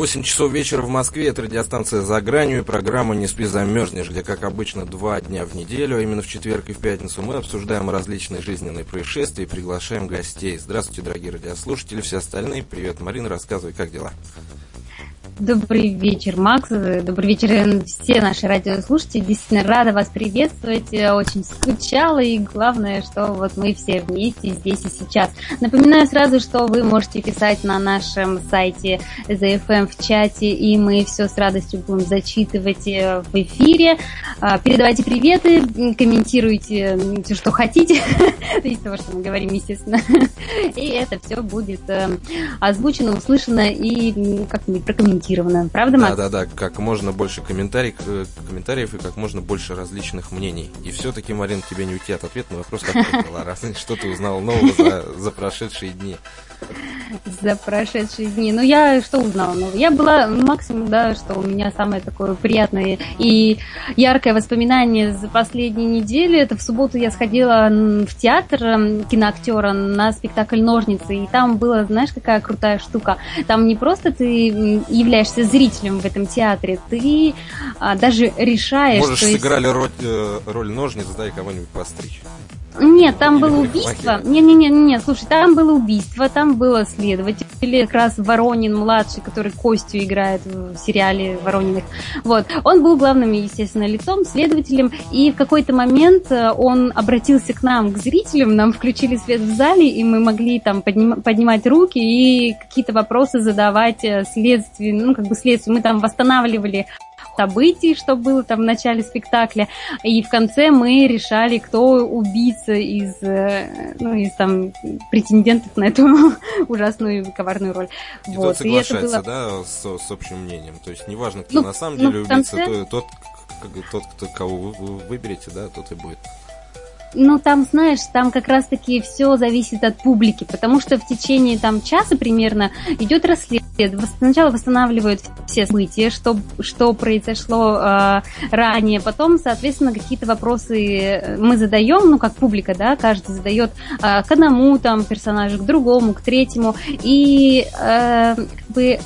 8 часов вечера в Москве, это радиостанция «За гранью» и программа «Не спи, замерзнешь», где, как обычно, два дня в неделю, а именно в четверг и в пятницу мы обсуждаем различные жизненные происшествия и приглашаем гостей. Здравствуйте, дорогие радиослушатели, все остальные. Привет, Марина, рассказывай, как дела? Добрый вечер, Макс. Добрый вечер, все наши радиослушатели. Действительно рада вас приветствовать. Очень скучала и главное, что вот мы все вместе здесь и сейчас. Напоминаю сразу, что вы можете писать на нашем сайте ZFM в чате, и мы все с радостью будем зачитывать э, в эфире. А, передавайте приветы, комментируйте все, что хотите, из того, что мы говорим, естественно. И это все будет э, озвучено, услышано и как-нибудь прокомментировано аргументированно. Правда, Макс? Да, да, да. Как можно больше комментариев, э, комментариев и как можно больше различных мнений. И все-таки, Марин, тебе не уйти от ответа на вопрос, как ты была, что ты узнал нового за, за прошедшие дни за прошедшие дни. Ну, я что узнала? Ну, я была максимум, да, что у меня самое такое приятное и яркое воспоминание за последние недели. Это в субботу я сходила в театр киноактера на спектакль «Ножницы», и там была, знаешь, какая крутая штука. Там не просто ты являешься зрителем в этом театре, ты а, даже решаешь... Можешь сыграли есть... роль, э, роль ножниц, да, и кого-нибудь постричь. Нет, там было убийство. Не-не-не, не, слушай, там было убийство, там было следователь, как раз Воронин младший, который Костю играет в сериале Ворониных. Вот, он был главным, естественно, лицом, следователем, и в какой-то момент э, он обратился к нам, к зрителям, нам включили свет в зале, и мы могли там подним, поднимать руки и какие-то вопросы задавать э, следствию, ну, как бы следствию. Мы там восстанавливали событий, что было там в начале спектакля, и в конце мы решали, кто убийца из, э, ну, из там претендентов на эту ужасную и коварную роль. И вот. тот соглашается, было... да, с, с общим мнением. То есть неважно, кто ну, на самом ну, деле убийца, конце... тот, тот, кто, кого вы выберете, да, тот и будет. Ну, там, знаешь, там как раз-таки все зависит от публики, потому что в течение там часа примерно идет расследование. Сначала восстанавливают все события, что, что произошло э, ранее, потом, соответственно, какие-то вопросы мы задаем, ну, как публика, да, каждый задает э, к одному там персонажу, к другому, к третьему, и э, как бы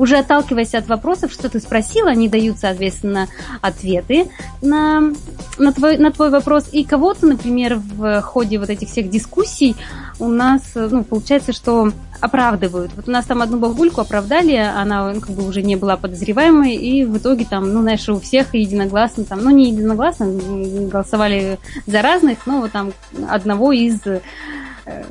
уже отталкиваясь от вопросов, что ты спросила, они дают, соответственно, ответы на, на, твой, на твой вопрос. И кого-то, например, в ходе вот этих всех дискуссий у нас, ну, получается, что оправдывают. Вот у нас там одну бабульку оправдали, она ну, как бы уже не была подозреваемой, и в итоге там, ну, знаешь, у всех единогласно там, ну, не единогласно, голосовали за разных, но вот там одного из Э,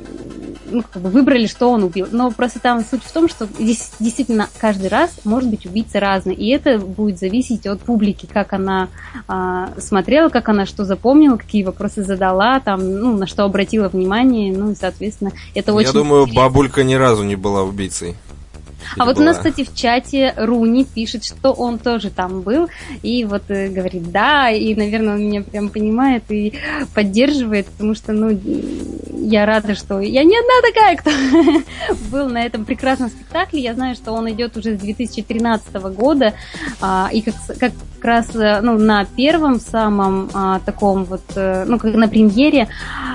ну, как бы выбрали, что он убил. Но просто там суть в том, что здесь действительно каждый раз может быть убийца разный. И это будет зависеть от публики, как она а, смотрела, как она что запомнила, какие вопросы задала, там, ну, на что обратила внимание. Ну, и, соответственно, это очень... Я думаю, интересно. бабулька ни разу не была убийцей. А вот у нас, кстати, в чате Руни пишет, что он тоже там был, и вот э, говорит да, и, наверное, он меня прям понимает и поддерживает, потому что, ну, я рада, что я не одна такая, кто был на этом прекрасном спектакле. Я знаю, что он идет уже с 2013 года, а, и как, как раз э, ну, на первом самом а, таком вот, э, ну, как на премьере,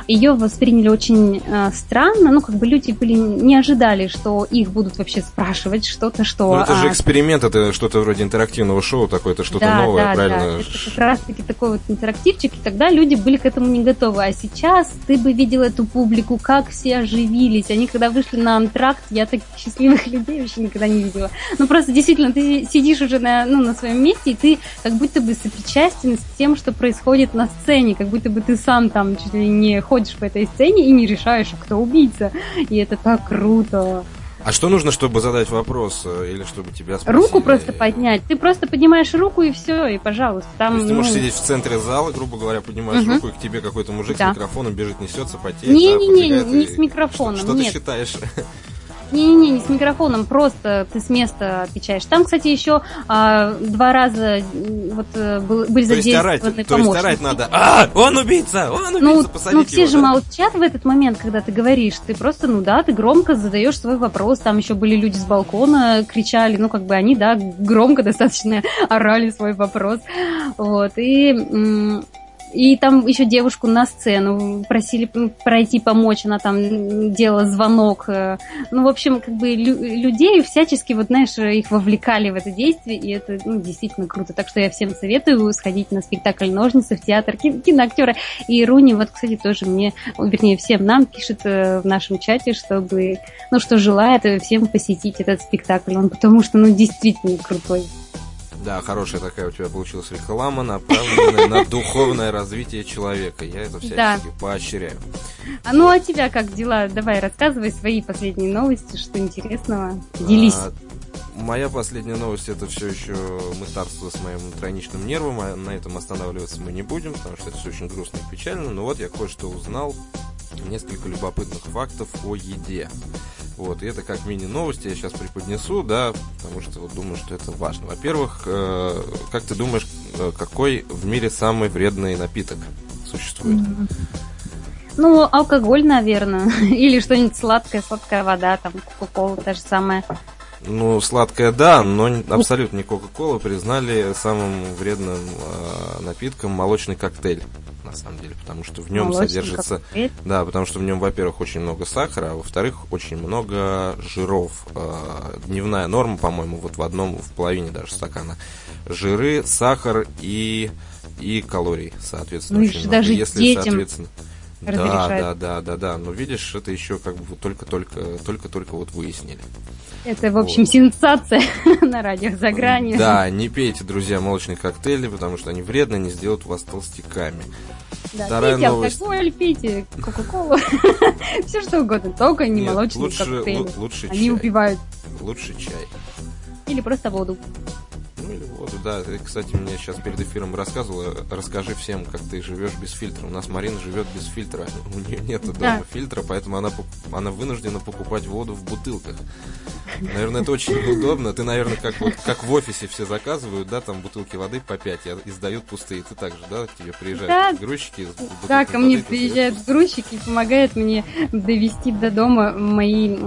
ее восприняли очень странно, ну, как бы люди были, не ожидали, что их будут вообще спрашивать что-то, что... Ну, это же эксперимент, это что-то вроде интерактивного шоу такое, это что-то да, новое, да, правильно? Да, это как раз-таки такой вот интерактивчик, и тогда люди были к этому не готовы, а сейчас ты бы видел эту публику, как все оживились, они когда вышли на антракт, я таких счастливых людей вообще никогда не видела. Ну, просто действительно, ты сидишь уже на, ну, на своем месте, и ты как будто бы сопричастен с тем, что происходит на сцене, как будто бы ты сам там чуть ли не ходишь по этой сцене и не решаешь, кто убийца. И это так круто. А что нужно, чтобы задать вопрос э, или чтобы тебя спросили? Руку просто поднять. Ты просто поднимаешь руку и все, и пожалуйста. Там, То есть ты можешь ну... сидеть в центре зала, грубо говоря, поднимаешь угу. руку, и к тебе какой-то мужик да. с микрофоном бежит, несется, потеет. Не-не-не, не, не, не с микрофоном. Что, что нет. ты считаешь? Не-не-не, не с микрофоном, просто ты с места отвечаешь. Там, кстати, еще а, два раза вот э, был, были то задействованы есть орать, То есть орать надо, а, он убийца, он убийца, ну, посадите Ну, все его, же да? молчат в этот момент, когда ты говоришь. Ты просто, ну да, ты громко задаешь свой вопрос. Там еще были люди с балкона, кричали, ну, как бы они, да, громко достаточно орали свой вопрос. Вот, и и там еще девушку на сцену просили пройти помочь, она там делала звонок. Э, ну, в общем, как бы людей всячески, вот знаешь, их вовлекали в это действие, и это ну, действительно круто. Так что я всем советую сходить на спектакль «Ножницы» в театр киноактера. И Руни, вот, кстати, тоже мне, вернее, всем нам пишет э, в нашем чате, чтобы, ну, что желает всем посетить этот спектакль. Он потому что, ну, действительно крутой. Да, хорошая такая у тебя получилась реклама, направленная на духовное развитие человека. Я это всячески да. поощряю. А ну а тебя как дела? Давай рассказывай свои последние новости, что интересного. Делись. А, моя последняя новость это все еще мытарство с моим тройничным нервом, а на этом останавливаться мы не будем, потому что это все очень грустно и печально. Но вот я кое-что узнал, несколько любопытных фактов о еде. Вот, и это как мини-новости я сейчас преподнесу, да, потому что вот думаю, что это важно. Во-первых, э, как ты думаешь, э, какой в мире самый вредный напиток существует? Ну, алкоголь, наверное. Или что-нибудь сладкое, сладкая вода, там, кока-кола, та же самая. Ну, сладкое, да, но абсолютно не Кока-Кола признали самым вредным э, напитком молочный коктейль на самом деле, потому что в нем Молочный содержится... Да, потому что в нем, во-первых, очень много сахара, а во-вторых, очень много жиров. Э, дневная норма, по-моему, вот в одном, в половине даже стакана. Жиры, сахар и, и калорий, соответственно, ну, очень много. Даже Если, детям... соответственно, да, да, да, да, да. Но видишь, это еще как бы только-только, только-только вот выяснили. Это, в общем, вот. сенсация на радио за гранью. Да, не пейте, друзья, молочные коктейли, потому что они вредно, не сделают вас толстяками. Да, Вторая пейте новость. алкоголь, пейте кока-колу, все что угодно, только не Нет, молочные лучше, коктейли. Лучше Они чай. убивают. Лучше чай. Или просто воду. Ну или воду, да. Ты, кстати, мне сейчас перед эфиром рассказывала. Расскажи всем, как ты живешь без фильтра. У нас Марина живет без фильтра. У нее нет дома да. фильтра, поэтому она, она вынуждена покупать воду в бутылках. Наверное, это очень удобно. Ты, наверное, как вот как в офисе все заказывают, да, там бутылки воды по 5 и сдают пустые. Ты так же, да, к тебе приезжают да, грузчики? Да, ко мне приезжают грузчики и помогают мне довести до дома мои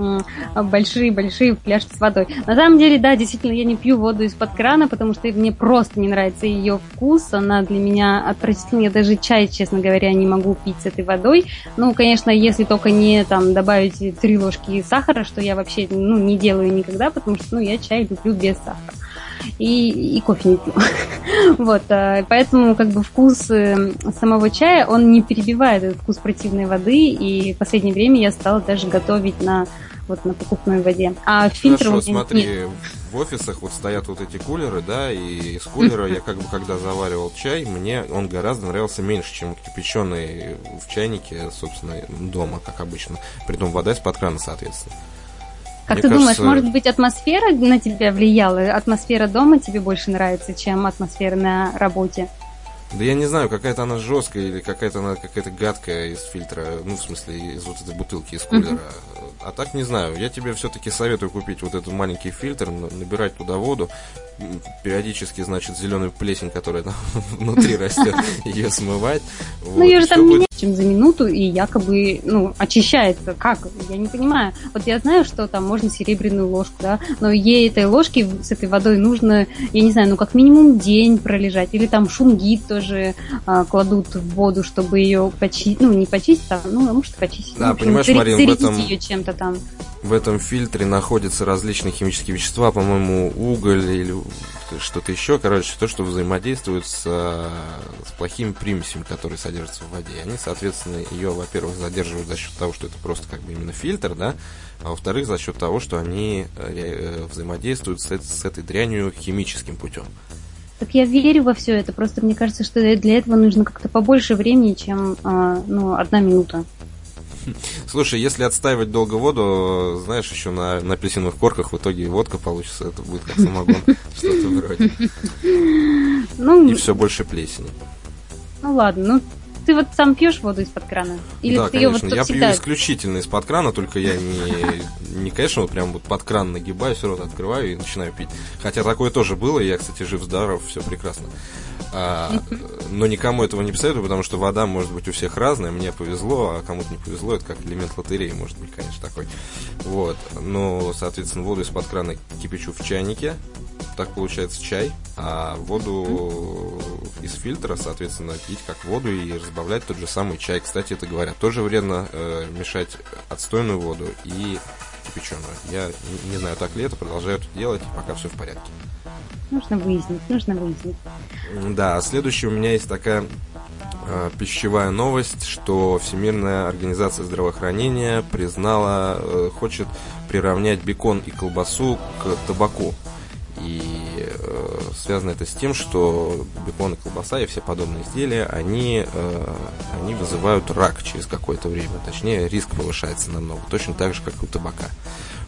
большие-большие фляжки с водой. На самом деле, да, действительно, я не пью воду из-под крана, потому что мне просто не нравится ее вкус. Она для меня отвратительная. Я даже чай, честно говоря, не могу пить с этой водой. Ну, конечно, если только не там добавить три ложки сахара, что я вообще ну, не делаю никогда, потому что ну, я чай люблю без сахара. И, и кофе не пью. вот, а, поэтому как бы вкус э, самого чая, он не перебивает этот вкус противной воды, и в последнее время я стала даже готовить на вот на покупной воде. А фильтр Хорошо, смотри, нет. в офисах вот стоят вот эти кулеры, да, и из кулера я как бы когда заваривал чай, мне он гораздо нравился меньше, чем кипяченый в чайнике, собственно, дома, как обычно. Притом вода из-под крана, соответственно. Как Мне ты кажется... думаешь, может быть, атмосфера на тебя влияла? Атмосфера дома тебе больше нравится, чем атмосфера на работе? Да я не знаю, какая-то она жесткая или какая-то она какая-то гадкая из фильтра, ну, в смысле, из вот этой бутылки, из кулера. Uh-huh. А так не знаю. Я тебе все-таки советую купить вот этот маленький фильтр, набирать туда воду, периодически, значит, зеленую плесень, которая там внутри растет, ее смывать. Ну, ее же там меняют, чем за минуту, и якобы, ну, очищается. Как? Я не понимаю. Вот я знаю, что там можно серебряную ложку, да, но ей этой ложки с этой водой нужно, я не знаю, ну, как минимум день пролежать. Или там шунгит тоже а, кладут в воду, чтобы ее почистить, ну, не почистить, а, ну, может, почистить. Да, ну, понимаешь, Марин, в этом... ее чем-то там. В этом фильтре находятся различные химические вещества, по-моему, уголь или что-то еще, короче, то, что взаимодействует с, с плохими примесями, которые содержатся в воде. Они, соответственно, ее, во-первых, задерживают за счет того, что это просто как бы именно фильтр, да, а во-вторых, за счет того, что они э, э, взаимодействуют с, с этой дрянью химическим путем. Так я верю во все это, просто мне кажется, что для этого нужно как-то побольше времени, чем ну, одна минута. Слушай, если отстаивать долго воду, знаешь, еще на, на апельсиновых корках в итоге водка получится, это будет как самогон, что-то вроде. Ну, И все больше плесени. Ну ладно, ну ты вот сам пьешь воду из-под крана? Или да, ты конечно. Ее вот я всегда... пью исключительно из-под крана, только я не, не, конечно, вот прям вот под кран нагибаюсь, рот открываю и начинаю пить. Хотя такое тоже было, и я, кстати, жив-здоров, все прекрасно. А, но никому этого не посоветую, потому что вода может быть у всех разная. Мне повезло, а кому-то не повезло. Это как элемент лотереи, может быть, конечно, такой. Вот. Но, соответственно, воду из-под крана кипячу в чайнике. Так получается чай. А воду из фильтра, соответственно, пить как воду и разбавлять тот же самый чай. Кстати, это говорят, тоже вредно э, мешать отстойную воду и кипяченую. Я не, не знаю, так ли это, продолжаю это делать, пока все в порядке. Нужно выяснить, нужно выяснить. Да, следующая у меня есть такая э, пищевая новость, что Всемирная организация здравоохранения признала, э, хочет приравнять бекон и колбасу к табаку. И э, связано это с тем, что бекон и колбаса и все подобные изделия, они, э, они вызывают рак через какое-то время. Точнее, риск повышается намного, точно так же, как у табака.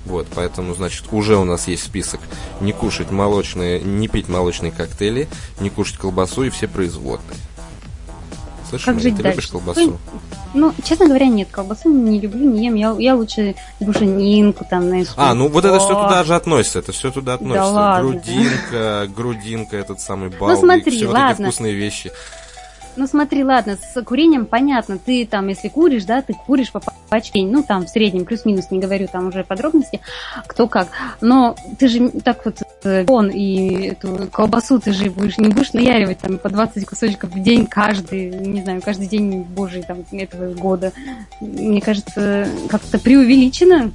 Вот, поэтому, значит, уже у нас есть список не кушать молочные, не пить молочные коктейли, не кушать колбасу и все производные. Слышишь, как жить ты дальше? любишь колбасу? Ну, честно говоря, нет, колбасу не люблю, не ем. Я, я лучше буженинку там, знаешь. А, ну вот это все туда же относится, это все туда относится. Да ладно. Грудинка, грудинка, этот самый бал, ну, смотри, все ладно. вот эти вкусные вещи. Ну смотри, ладно, с курением понятно, ты там, если куришь, да, ты куришь по пачке, ну там в среднем плюс-минус, не говорю там уже подробности, кто как, но ты же так вот э, он и эту колбасу ты же будешь, не будешь наяривать там по 20 кусочков в день каждый, не знаю, каждый день божий там этого года. Мне кажется, как-то преувеличено.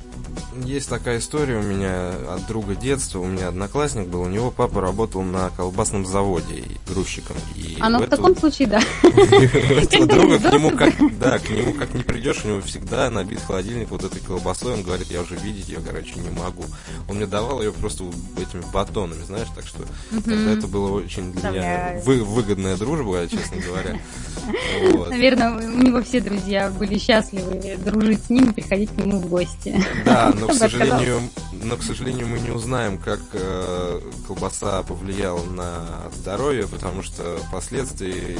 Есть такая история у меня от друга детства. У меня одноклассник был, у него папа работал на колбасном заводе грузчиком. И а ну в таком случае, да. Этого друга к нему как, да, к нему как не придешь, у него всегда набит холодильник вот этой колбасой. Он говорит, я уже видеть ее, короче, не могу. Он мне давал ее просто этими батонами, знаешь, так что тогда это было очень для меня выгодная дружба, честно говоря. Наверное, у него все друзья были счастливы дружить с ним, приходить к нему в гости. Да, но, к сожалению, но, к сожалению, мы не узнаем, как э, колбаса повлияла на здоровье, потому что впоследствии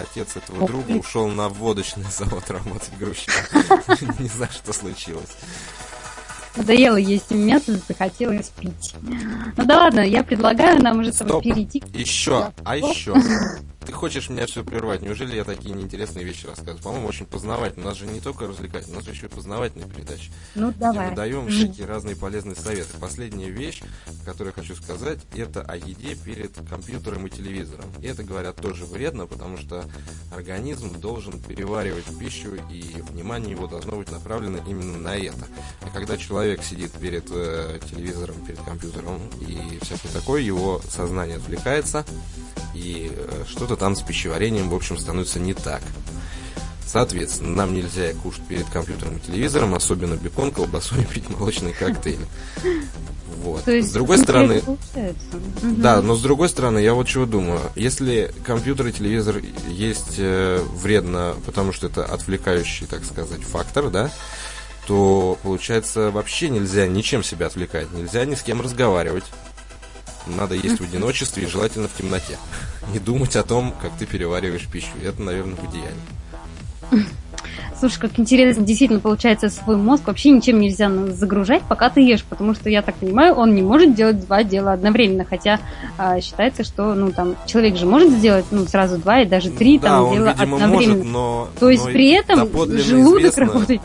отец этого друга ушел на водочный завод работать грузчиком. Не знаю, что случилось. Надоело есть мясо, захотелось пить. Ну да ладно, я предлагаю нам уже с тобой перейти. Еще, а еще. Ты хочешь меня все прервать? Неужели я такие неинтересные вещи рассказываю? По-моему, очень познавательно. У нас же не только развлекать, у нас же еще и познавательные передачи. Ну, давай. мы даем всякие разные полезные советы. Последняя вещь, которую я хочу сказать, это о еде перед компьютером и телевизором. И это, говорят, тоже вредно, потому что организм должен переваривать пищу, и внимание его должно быть направлено именно на это. А когда человек сидит перед э, телевизором, перед компьютером и всякое такое, его сознание отвлекается, и э, что-то там с пищеварением, в общем, становится не так. Соответственно, нам нельзя кушать перед компьютером и телевизором, особенно бекон, колбасу и пить молочные коктейли. Вот. То есть, с другой стороны, да, но с другой стороны, я вот чего думаю. Если компьютер и телевизор есть э, вредно, потому что это отвлекающий, так сказать, фактор, да, то получается вообще нельзя ничем себя отвлекать, нельзя ни с кем разговаривать. Надо есть в одиночестве и желательно в темноте. Не думать о том, как ты перевариваешь пищу. Это, наверное, идеале. Слушай, как интересно, действительно, получается, свой мозг вообще ничем нельзя загружать, пока ты ешь, потому что, я так понимаю, он не может делать два дела одновременно, хотя а, считается, что, ну, там, человек же может сделать, ну, сразу два и даже три да, там он, дела видимо, одновременно. Может, но, То есть но при этом желудок известно, работает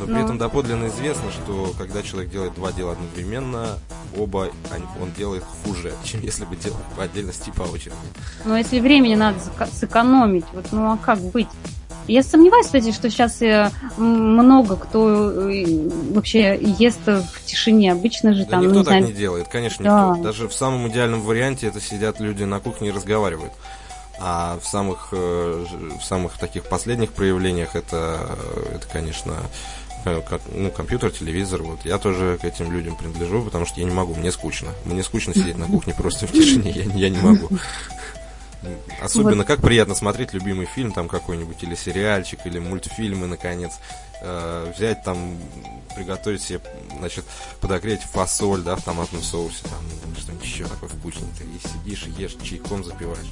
но при Но... этом доподлинно известно, что когда человек делает два дела одновременно, оба он делает хуже, чем если бы делал по отдельности по очереди. Но если времени надо сэкономить, вот ну а как быть? Я сомневаюсь, кстати, что сейчас э, много кто э, вообще ест в тишине. Обычно же да там... никто не так знаю... не делает, конечно, да. никто. Даже в самом идеальном варианте это сидят люди на кухне и разговаривают. А в самых, э, в самых таких последних проявлениях это, это конечно, Э, ну, компьютер, телевизор, вот. Я тоже к этим людям принадлежу, потому что я не могу, мне скучно. Мне скучно сидеть на кухне просто в тишине, я, я не могу. Особенно, вот. как приятно смотреть любимый фильм, там какой-нибудь, или сериальчик, или мультфильмы, наконец. Э, взять там, приготовить себе, значит, подогреть фасоль, да, в томатном соусе, там, что-нибудь еще такое вкусненькое. И сидишь, ешь, чайком запиваешь.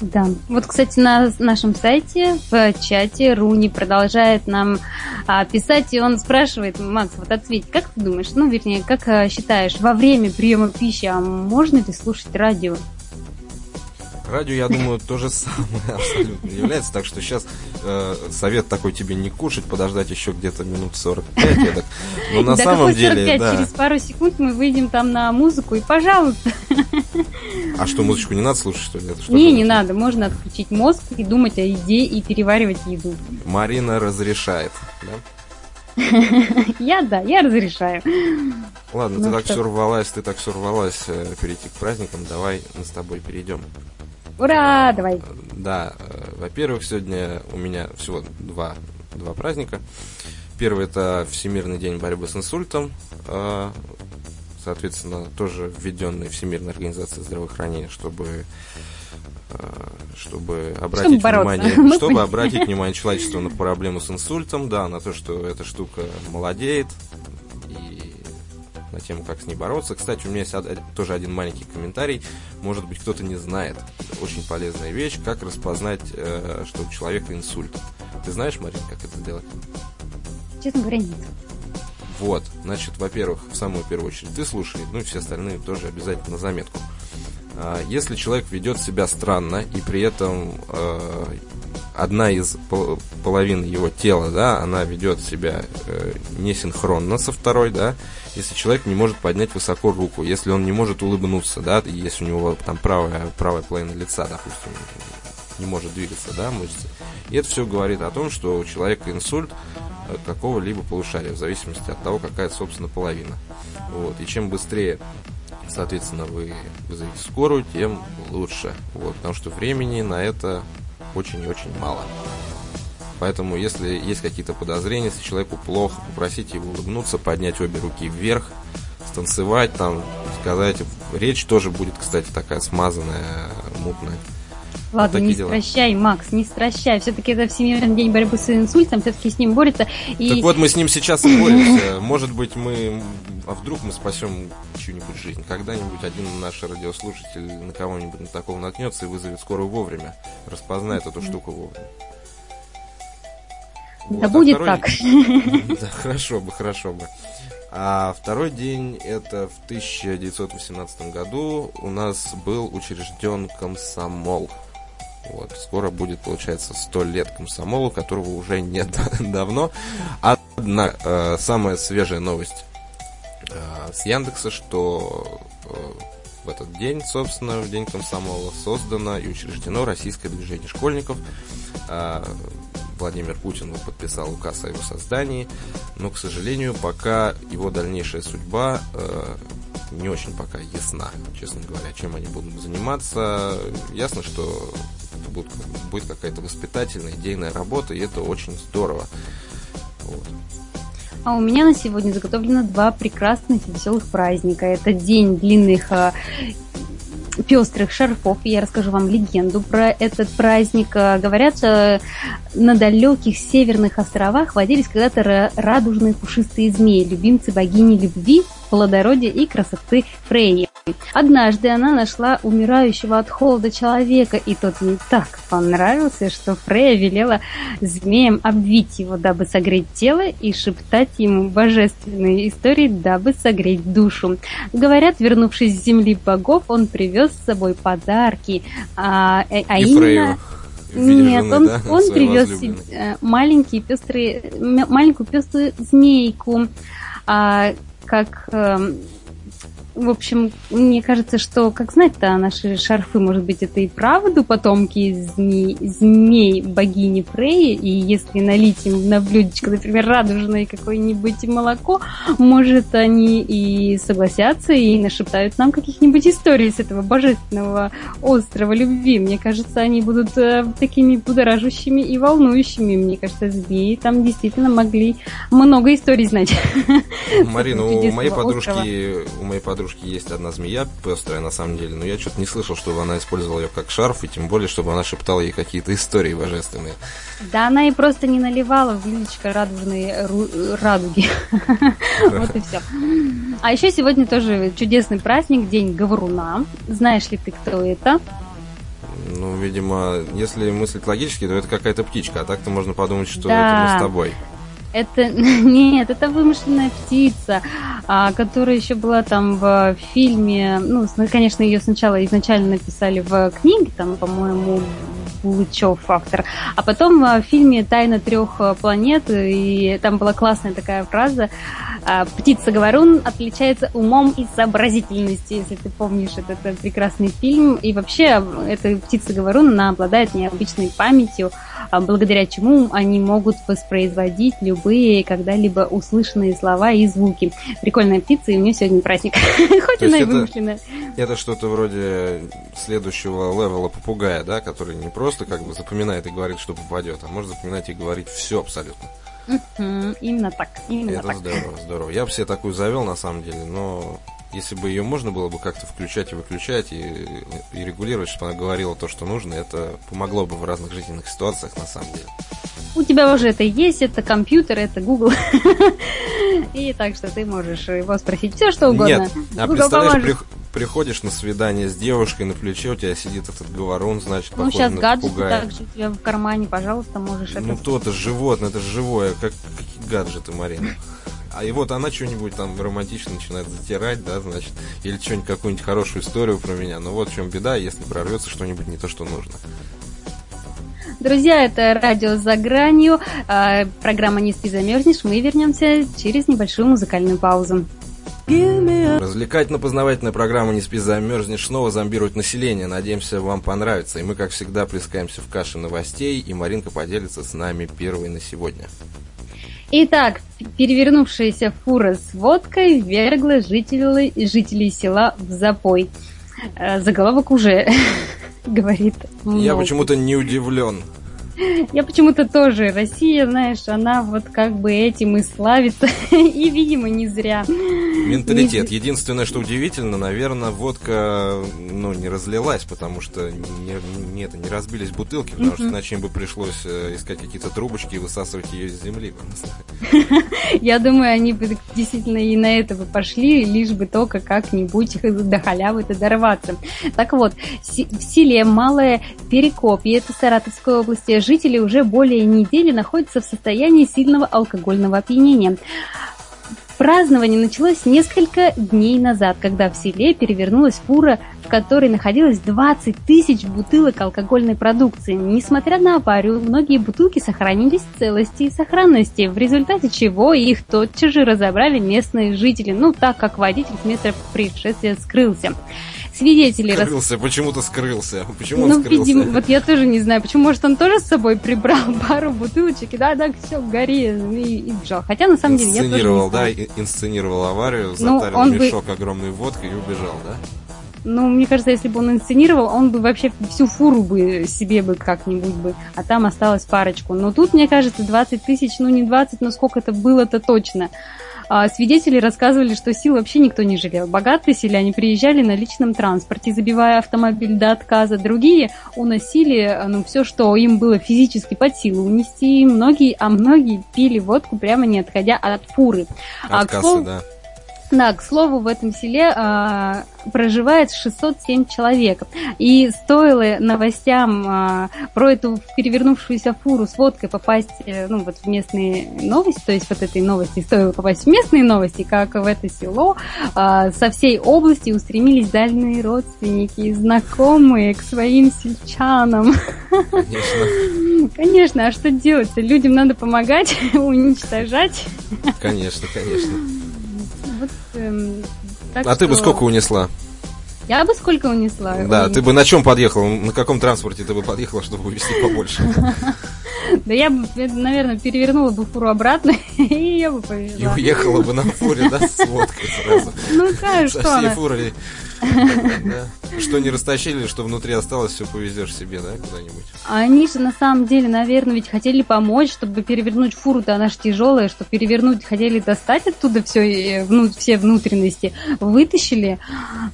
Да. Вот, кстати, на нашем сайте в чате Руни продолжает нам а, писать, и он спрашивает, Макс, вот ответь, как ты думаешь, ну, вернее, как а, считаешь, во время приема пищи, а можно ли слушать радио? Радио, я думаю, то же самое абсолютно является. Так что сейчас э, совет такой тебе не кушать, подождать еще где-то минут 45. Эдак. Но на да самом деле, 45, да. через пару секунд мы выйдем там на музыку, и пожалуйста. А что, музычку не надо слушать, что ли? Это что не, же не надо, можно отключить мозг и думать о еде и переваривать еду. Марина разрешает, да? Я, да, я разрешаю. Ладно, Ну ты так все рвалась, ты так все рвалась э, перейти к праздникам, давай мы с тобой перейдем. Ура, давай. Да, э, во-первых, сегодня у меня всего два, два праздника. Первый это Всемирный день борьбы с инсультом, э, соответственно, тоже введенный Всемирной организацией здравоохранения, чтобы э, чтобы обратить бороться. внимание, чтобы обратить внимание человечества на проблему с инсультом, да, на то, что эта штука молодеет и на тему, как с ней бороться. Кстати, у меня есть тоже один маленький комментарий. Может быть, кто-то не знает. Очень полезная вещь, как распознать, э, что у человека инсульт. Ты знаешь, Марин, как это сделать? Честно говоря, нет. Вот, значит, во-первых, в самую первую очередь ты слушай, ну и все остальные тоже обязательно на заметку. А, Если человек ведет себя странно и при этом э, одна из пол- половин его тела, да, она ведет себя э, несинхронно со второй, да, если человек не может поднять высоко руку, если он не может улыбнуться, да, если у него там правая, правая половина лица, допустим, не может двигаться, да, мышцы. И это все говорит о том, что у человека инсульт э, какого-либо полушария, в зависимости от того, какая, собственно, половина. Вот. И чем быстрее, соответственно, вы вызовете скорую, тем лучше. Вот. Потому что времени на это очень и очень мало. Поэтому, если есть какие-то подозрения, если человеку плохо, попросите его улыбнуться, поднять обе руки вверх, станцевать, там, сказать. Речь тоже будет, кстати, такая смазанная, мутная. Ладно, такие не дела. стращай, Макс, не стращай. Все-таки это Всемирный день борьбы с инсультом, все-таки с ним борется. И Так вот, мы с ним сейчас и боремся. Может быть, мы... А вдруг мы спасем чью-нибудь жизнь? Когда-нибудь один наш радиослушатель на кого-нибудь на такого наткнется и вызовет скорую вовремя. Распознает эту штуку вовремя. да Вот, а будет второй- так. Да, хорошо бы, хорошо бы. А второй день, это в 1918 году у нас был учрежден комсомол. Вот, скоро будет, получается, сто лет комсомолу, которого уже нет давно. Одна э, самая свежая новость э, с Яндекса, что э, в этот день, собственно, в день комсомола, создано и учреждено российское движение школьников. А, Владимир Путин подписал указ о его создании, но, к сожалению, пока его дальнейшая судьба э, не очень пока ясна, честно говоря, чем они будут заниматься. Ясно, что будет, будет какая-то воспитательная, идейная работа, и это очень здорово. Вот. А у меня на сегодня заготовлено два прекрасных и веселых праздника. Это день длинных а, пестрых шарфов. Я расскажу вам легенду про этот праздник. А, Говорят, а, на далеких северных островах водились когда-то ра- радужные пушистые змеи, любимцы богини любви, плодородия и красоты Фрейи. Однажды она нашла умирающего от холода человека, и тот ей так понравился, что Фрея велела змеям обвить его, дабы согреть тело, и шептать ему божественные истории, дабы согреть душу. Говорят, вернувшись с земли богов, он привез с собой подарки, а, э, а и именно... Нет, жены, он, да, он привез себе, э, маленькие пестрые, м- маленькую пеструю змейку, а, как, эм, в общем, мне кажется, что, как знать-то, наши шарфы, может быть, это и правду потомки змей, змей богини Фреи, и если налить им на блюдечко, например, радужное какое-нибудь молоко, может, они и согласятся и нашептают нам каких-нибудь историй с этого божественного острова любви. Мне кажется, они будут э, такими будоражащими и волнующими. Мне кажется, змеи там действительно могли много историй знать. Марина, у моей подружки, у моей подружки есть одна змея пестрая, на самом деле, но я что-то не слышал, чтобы она использовала ее как шарф, и тем более, чтобы она шептала ей какие-то истории божественные. Да она и просто не наливала в блюдечко радужные ру- радуги. Вот и все. А еще сегодня тоже чудесный праздник, День Говоруна. Знаешь ли ты, кто это? Ну, видимо, если мыслить логически, то это какая-то птичка, а так-то можно подумать, что Да. это мы с тобой. Это нет, это вымышленная птица, а, которая еще была там в фильме. Ну, конечно, ее сначала изначально написали в книге, там, по-моему, Булычев автор, а потом в фильме «Тайна трех э, планет», и там была классная такая фраза а, «Птица-говорун отличается умом и сообразительностью», если ты помнишь этот, э, прекрасный фильм. И вообще, эта птица-говорун, она обладает необычной памятью, а, благодаря чему они могут воспроизводить любые когда-либо услышанные слова и звуки. Прикольная птица, и у нее сегодня праздник. Хоть она и вымышленная. Это что-то вроде следующего левела попугая, да, который не просто как бы запоминает и говорит, что попадет, а может запоминать и говорить все абсолютно. Мгм, Именно так, именно это так. здорово, здорово. Я бы себе такую завел на самом деле, но если бы ее можно было бы как-то включать и выключать и, и регулировать, чтобы она говорила то, что нужно, это помогло бы в разных жизненных ситуациях на самом деле. У тебя уже это есть, это компьютер, это Google. И так что ты можешь его спросить все, что угодно. Нет, а Google представляешь. Прих- приходишь на свидание с девушкой, на плече у тебя сидит этот говорун, значит, Ну, сейчас на гаджеты попугая. также у тебя в кармане, пожалуйста, можешь Ну, это... то-то животное, это живое, как какие гаджеты, Марина. А и вот она что-нибудь там романтично начинает затирать, да, значит, или что-нибудь, какую-нибудь хорошую историю про меня. Но вот в чем беда, если прорвется что-нибудь не то, что нужно. Друзья, это радио «За гранью», а, программа «Не спи, замерзнешь». Мы вернемся через небольшую музыкальную паузу. Развлекательно-познавательная программа «Не спи, замерзнешь» снова зомбирует население. Надеемся, вам понравится. И мы, как всегда, плескаемся в каше новостей, и Маринка поделится с нами первой на сегодня. Итак, перевернувшаяся фура с водкой вергла жителей, жителей села в запой. Э, Заголовок уже говорит. Я почему-то не удивлен. Я почему-то тоже. Россия, знаешь, она вот как бы этим и славится. И, видимо, не зря. Менталитет. Не- Единственное, что удивительно, наверное, водка ну, не разлилась, потому что не, не, это, не разбились бутылки, потому что Мгм. иначе им бы пришлось э, искать какие-то трубочки и высасывать ее из земли. Я думаю, они бы действительно и на это бы пошли, лишь бы только как-нибудь до халявы-то дорваться. Так вот, в селе Малое Перекопье, это Саратовской области, жители уже более недели находятся в состоянии сильного алкогольного опьянения. Празднование началось несколько дней назад, когда в селе перевернулась фура, в которой находилось 20 тысяч бутылок алкогольной продукции. Несмотря на аварию, многие бутылки сохранились в целости и сохранности, в результате чего их тотчас же разобрали местные жители, ну так как водитель с места происшествия скрылся. Свидетели рас- Скрылся, почему-то скрылся. Почему он ну, скрылся? видимо, вот я тоже не знаю, почему, может, он тоже с собой прибрал пару бутылочек, и да, да, все, гори, и, и бежал. Хотя, на самом деле, я тоже не да, инсценировал аварию, Ну, затарил он бы- мешок огромной водкой и убежал, да? Ну, мне кажется, если бы он инсценировал, он бы вообще всю фуру бы себе бы как-нибудь бы, а там осталось парочку. Но тут, мне кажется, 20 тысяч, ну не 20, но сколько это было-то точно. А, свидетели рассказывали, что сил вообще никто не жалел. Богатые селяне приезжали на личном транспорте, забивая автомобиль до отказа. Другие уносили а, ну, все, что им было физически под силу унести. Многие, а многие пили водку прямо не отходя от фуры. А, к Отказ, слову- да. Да, к слову, в этом селе а, проживает 607 человек. И стоило новостям а, про эту перевернувшуюся фуру с водкой попасть э, ну, вот в местные новости, то есть вот этой новости стоило попасть в местные новости, как в это село а, со всей области устремились дальние родственники и знакомые к своим сельчанам. Конечно, Конечно, а что делать? Людям надо помогать, уничтожать. конечно, конечно. Эм, А ты бы что- сколько унесла? Я бы сколько унесла? Да, Ой, ты бы на чем подъехал? На каком транспорте ты бы подъехала, чтобы увезти побольше? Да я бы, наверное, перевернула бы фуру обратно, и я бы И повезла. уехала бы на фуре, да, с водкой сразу. Ну, да, Со что всей фурой. Что не растащили, что внутри осталось, все повезешь себе, да, куда-нибудь. Они же на самом деле, наверное, ведь хотели помочь, чтобы перевернуть фуру-то, она же тяжелая, что перевернуть, хотели достать оттуда все, все внутренности, вытащили.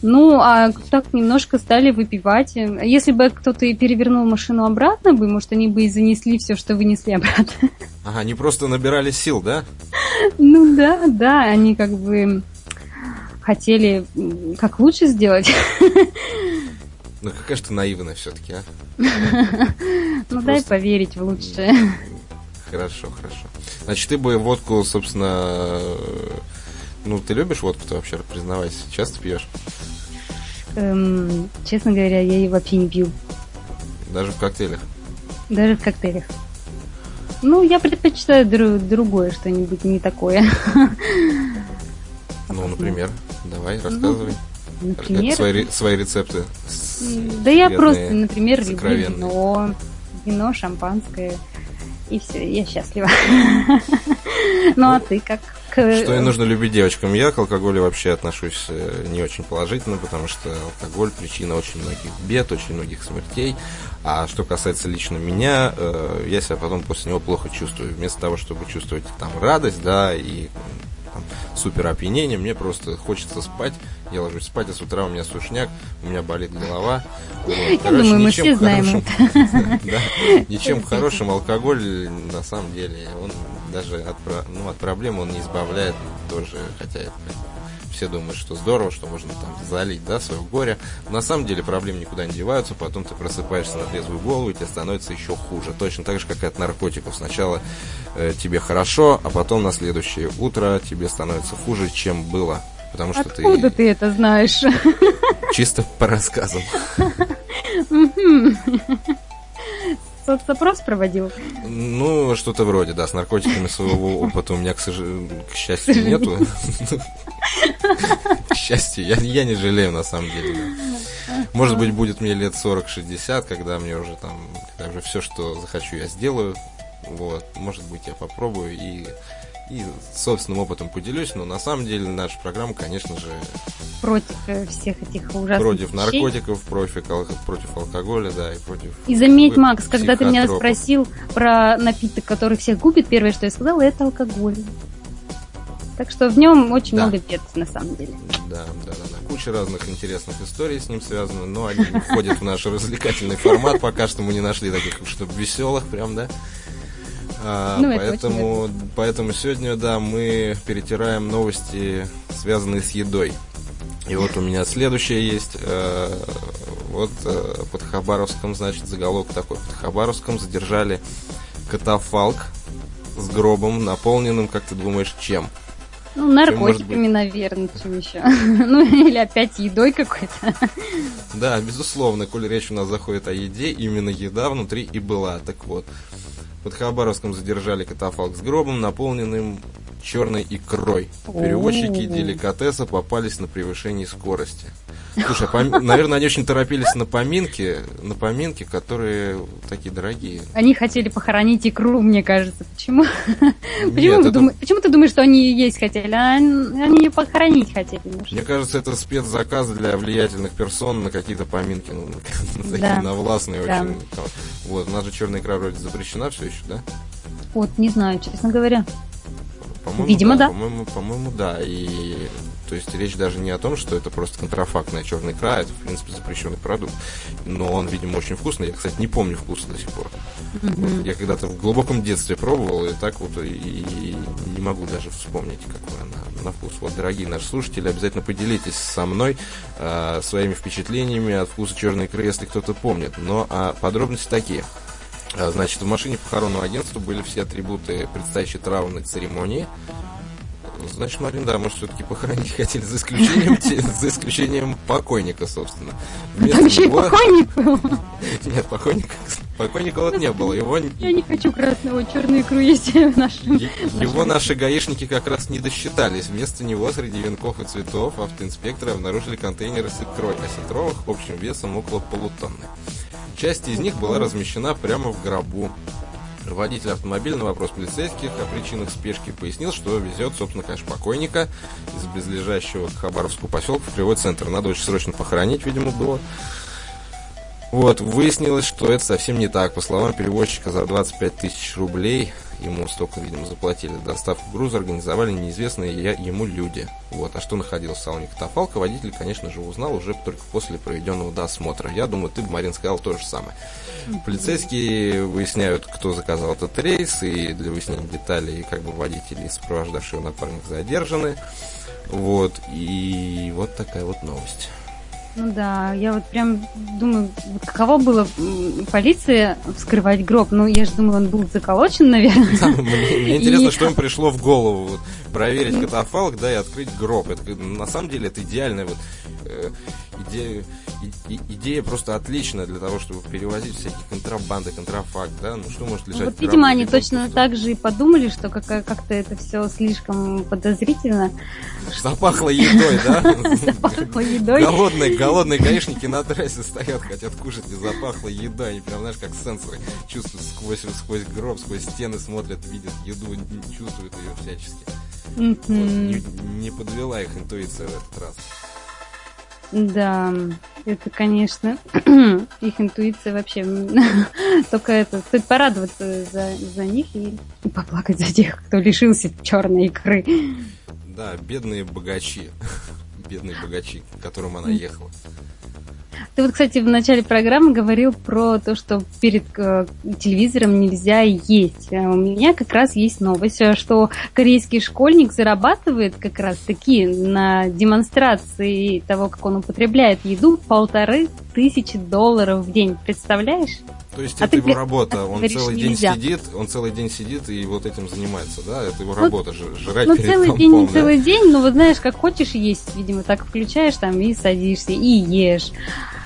Ну, а так немножко стали выпивать. Если бы кто-то и перевернул машину обратно бы, может, они бы и занесли все, что вынесли обратно. Ага, они просто набирали сил, да? Ну да, да, они как бы хотели как лучше сделать. Ну какая же ты наивная все-таки, а? Ну дай поверить в лучшее. Хорошо, хорошо. Значит, ты бы водку, собственно... Ну, ты любишь водку-то вообще, признавайся? Часто пьешь? Эм, честно говоря, я ее вообще не пью. Даже в коктейлях? Даже в коктейлях. Ну, я предпочитаю дру- другое что-нибудь, не такое. Ну, например, давай, рассказывай. Например, Свои, свои рецепты. да я просто, например, люблю вино, вино, шампанское, и все, я счастлива. Ну, а ты как? Что и нужно любить девочкам. Я к алкоголю вообще отношусь э, не очень положительно, потому что алкоголь причина очень многих бед, очень многих смертей. А что касается лично меня, э, я себя потом после него плохо чувствую. Вместо того, чтобы чувствовать там радость, да, и там, супер опьянение, мне просто хочется спать. Я ложусь спать, а с утра у меня сушняк, у меня болит голова. Вот. Короче, думаю, мы все знаем хорошим- Да, Ничем хорошим алкоголь на самом деле, он даже от, ну, от проблем он не избавляет тоже, хотя это все думают, что здорово, что можно там залить, да, свое горе. На самом деле проблемы никуда не деваются, потом ты просыпаешься на трезвую голову, и тебе становится еще хуже. Точно так же, как и от наркотиков. Сначала э, тебе хорошо, а потом на следующее утро тебе становится хуже, чем было. Потому что Откуда ты ты это знаешь? чисто по рассказам. Соцопрос проводил? Ну, что-то вроде, да, с наркотиками своего опыта у меня, к, сож- к счастью, нету. К счастью, я, я не жалею, на самом деле. да. Может быть, будет мне лет 40-60, когда мне уже там, когда уже все, что захочу, я сделаю. Вот, может быть, я попробую и, и собственным опытом поделюсь, но на самом деле наша программа, конечно же, Против э, всех этих ужасных против вещей. наркотиков, против, ал- против алкоголя, да, и против... И заметь, Макс, когда ты меня спросил про напиток, который всех губит, первое, что я сказала, это алкоголь. Так что в нем очень Да. много бед, на самом деле. Да, да, да, да. Куча разных интересных историй с ним связаны, но они не входят в наш развлекательный формат. Пока что мы не нашли таких, чтобы веселых, прям, да. А, Ну, это поэтому, поэтому сегодня, да, мы перетираем новости, связанные с едой. И вот у меня следующее есть. э, вот э, под Хабаровском, значит, заголовок такой. Под Хабаровском задержали катафалк с гробом, наполненным, как ты думаешь, чем? Ну, наркотиками, наверное, чем еще. Ну, или опять едой какой-то. Да, безусловно, коль речь у нас заходит о еде, именно еда внутри и была. Так вот, под Хабаровском задержали катафалк с гробом, наполненным черной икрой. Перевозчики деликатеса попались на превышении скорости. Слушай, а пом- наверное, они очень торопились на поминки, на поминки, которые такие дорогие. Они хотели похоронить икру, мне кажется. Почему? Почему, Нет, вы это- дума- Почему ты думаешь, что они ее есть хотели? А они ее похоронить хотели. может. Мне кажется, это спецзаказ для влиятельных персон на какие-то поминки, ну, такие Да. навластные Да. очень. Вот, у нас же черная икра вроде запрещена все еще, да? Вот, не знаю, честно говоря. По-моему, Видимо, да. По-моему, по-моему, да. И то есть речь даже не о том, что это просто контрафактная черная икра, это, в принципе, запрещенный продукт. Но он, видимо, очень вкусный. Я, кстати, не помню вкуса до сих пор. Вот я когда-то в глубоком детстве пробовал, и так вот и, и не могу даже вспомнить, какой она на вкус. Вот, дорогие наши слушатели, обязательно поделитесь со мной э, своими впечатлениями от вкуса черной икры, если кто-то помнит. Но а, подробности такие. А, Значит, в машине похоронного агентства были все атрибуты предстоящей траурной церемонии. Значит, Марин, да, может, все-таки похоронить хотели, за исключением, за исключением покойника, собственно. Вместо Там еще и него- покойник был. Нет, покойника, покойника вот не было. Его, Я не хочу красного, черную икру есть в нашем. его наши гаишники как раз не досчитались. Вместо него среди венков и цветов автоинспекторы обнаружили контейнеры с икрой осетровых общим весом около полутонны. Часть из них была размещена прямо в гробу. Водитель автомобиля на вопрос полицейских о причинах спешки пояснил, что везет, собственно, конечно, покойника из близлежащего к Хабаровску поселка в Кривой центр. Надо очень срочно похоронить, видимо, было. Вот, выяснилось, что это совсем не так. По словам перевозчика, за 25 тысяч рублей, ему столько, видимо, заплатили, доставку груза организовали неизвестные я- ему люди. Вот, а что находилось в салоне катафалка, водитель, конечно же, узнал уже только после проведенного досмотра. Я думаю, ты бы, Марин, сказал то же самое. Полицейские выясняют, кто заказал этот рейс, и для выяснения деталей, как бы водители и сопровождавший его напарник задержаны. Вот, и вот такая вот новость. Ну да, я вот прям думаю, каково было полиции вскрывать гроб. Ну, я же думаю, он был заколочен, наверное. Да, мне, мне интересно, и... что им пришло в голову. Вот, проверить катафалк, да, и открыть гроб. Это, на самом деле, это идеальная вот э, идея и, идея просто отличная для того, чтобы перевозить всякие контрабанды, контрафакт, да, ну что может лежать Вот, видимо, они точно так же и подумали, что как- как-то это все слишком подозрительно. Запахло едой, да? Запахло едой. Голодные, голодные гаишники на трассе стоят, хотят кушать, и запахло еда, они прям, знаешь, как сенсоры чувствуют сквозь, сквозь гроб, сквозь стены смотрят, видят еду, чувствуют ее всячески. Вот, не, не подвела их интуиция в этот раз. Да, это, конечно, их интуиция вообще только это. Стоит порадоваться за, за них и, и поплакать за тех, кто лишился черной икры. Да, бедные богачи. Бедные богачи, к которым она ехала. Ты вот, кстати, в начале программы говорил про то, что перед э, телевизором нельзя есть. А у меня как раз есть новость, э, что корейский школьник зарабатывает как раз таки на демонстрации того, как он употребляет еду, полторы тысячи долларов в день. Представляешь? То есть а это его работа, он говоришь, целый день нельзя. сидит, он целый день сидит и вот этим занимается, да? Это его ну, работа, жрать Ну, целый компом, день, не да? целый день, но вот знаешь, как хочешь есть, видимо, так включаешь там и садишься, и ешь.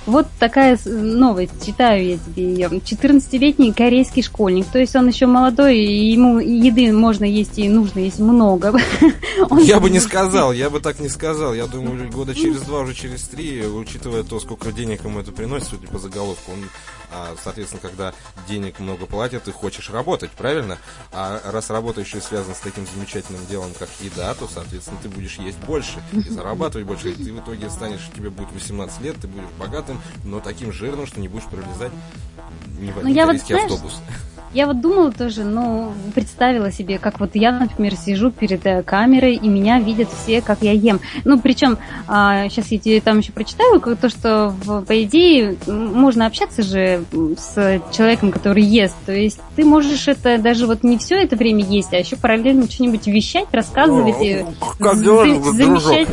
Вот такая новость, читаю я тебе ее. 14-летний корейский школьник, то есть он еще молодой, и ему еды можно есть и нужно есть много. Я бы не сказал, я бы так не сказал. Я думаю, года через два, уже через три, учитывая то, сколько денег ему это приносит, судя по заголовку, он а, соответственно, когда денег много платят, ты хочешь работать, правильно? А раз работа еще связана с таким замечательным делом, как еда, то, соответственно, ты будешь есть больше и зарабатывать больше. И ты в итоге станешь, тебе будет 18 лет, ты будешь богатым, но таким жирным, что не будешь пролезать ни в ну, один корейский вот, автобус. Я вот думала тоже, ну, представила себе, как вот я, например, сижу перед э, камерой, и меня видят все, как я ем. Ну, причем, а, сейчас я тебе там еще прочитаю, как то, что, в, по идее, можно общаться же с человеком, который ест. То есть ты можешь это даже вот не все это время есть, а еще параллельно что-нибудь вещать, рассказывать, ну, как дела, замещать.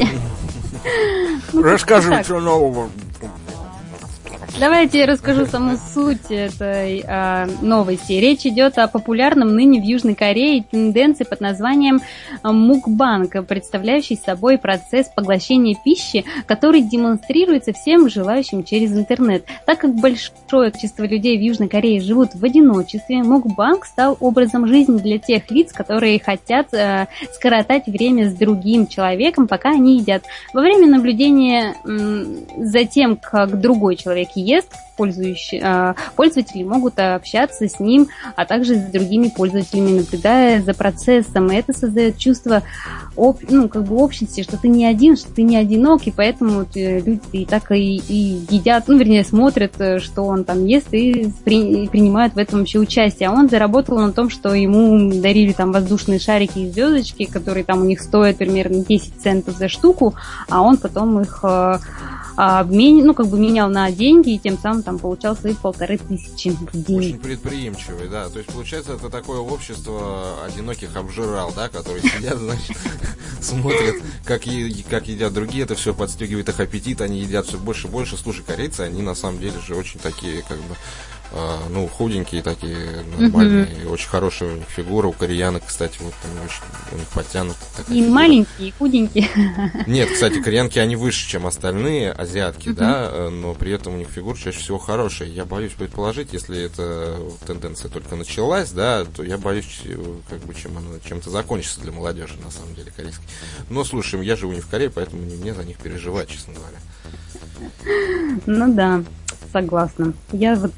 Расскажи, что нового Давайте я расскажу саму суть этой а, новости. Речь идет о популярном ныне в Южной Корее тенденции под названием мукбанк, представляющий собой процесс поглощения пищи, который демонстрируется всем желающим через интернет. Так как большое количество людей в Южной Корее живут в одиночестве, мукбанк стал образом жизни для тех лиц, которые хотят а, скоротать время с другим человеком, пока они едят. Во время наблюдения м, за тем, как другой человек ест, ест, а, пользователи могут общаться с ним, а также с другими пользователями, наблюдая за процессом. И это создает чувство ну, как бы общности, что ты не один, что ты не одинок, и поэтому э, люди и так и, и едят, ну, вернее, смотрят, э, что он там ест, и, при, и принимают в этом вообще участие. А он заработал на том, что ему дарили там воздушные шарики и звездочки, которые там у них стоят примерно 10 центов за штуку, а он потом их э, обмен, ну, как бы менял на деньги, и тем самым там получал свои полторы тысячи в день. Очень предприимчивый, да. То есть, получается, это такое общество одиноких обжирал, да, которые сидят, значит, смотрят, как, е- как едят другие, это все подстегивает их аппетит, они едят все больше и больше. Слушай, корейцы, они на самом деле же очень такие, как бы, а, ну, худенькие такие, нормальные, mm-hmm. очень хорошая у них фигура. У кореянок, кстати, вот они очень, у них подтянуты. И фигура. маленькие, и худенькие. Нет, кстати, кореянки, они выше, чем остальные азиатки, mm-hmm. да, э, но при этом у них фигура чаще всего хорошая. Я боюсь предположить, если эта тенденция только началась, да, то я боюсь, э, как бы, чем она чем-то закончится для молодежи, на самом деле, корейской. Но, слушай, я живу не в Корее, поэтому не мне за них переживать, честно говоря. Ну да, согласна. Я вот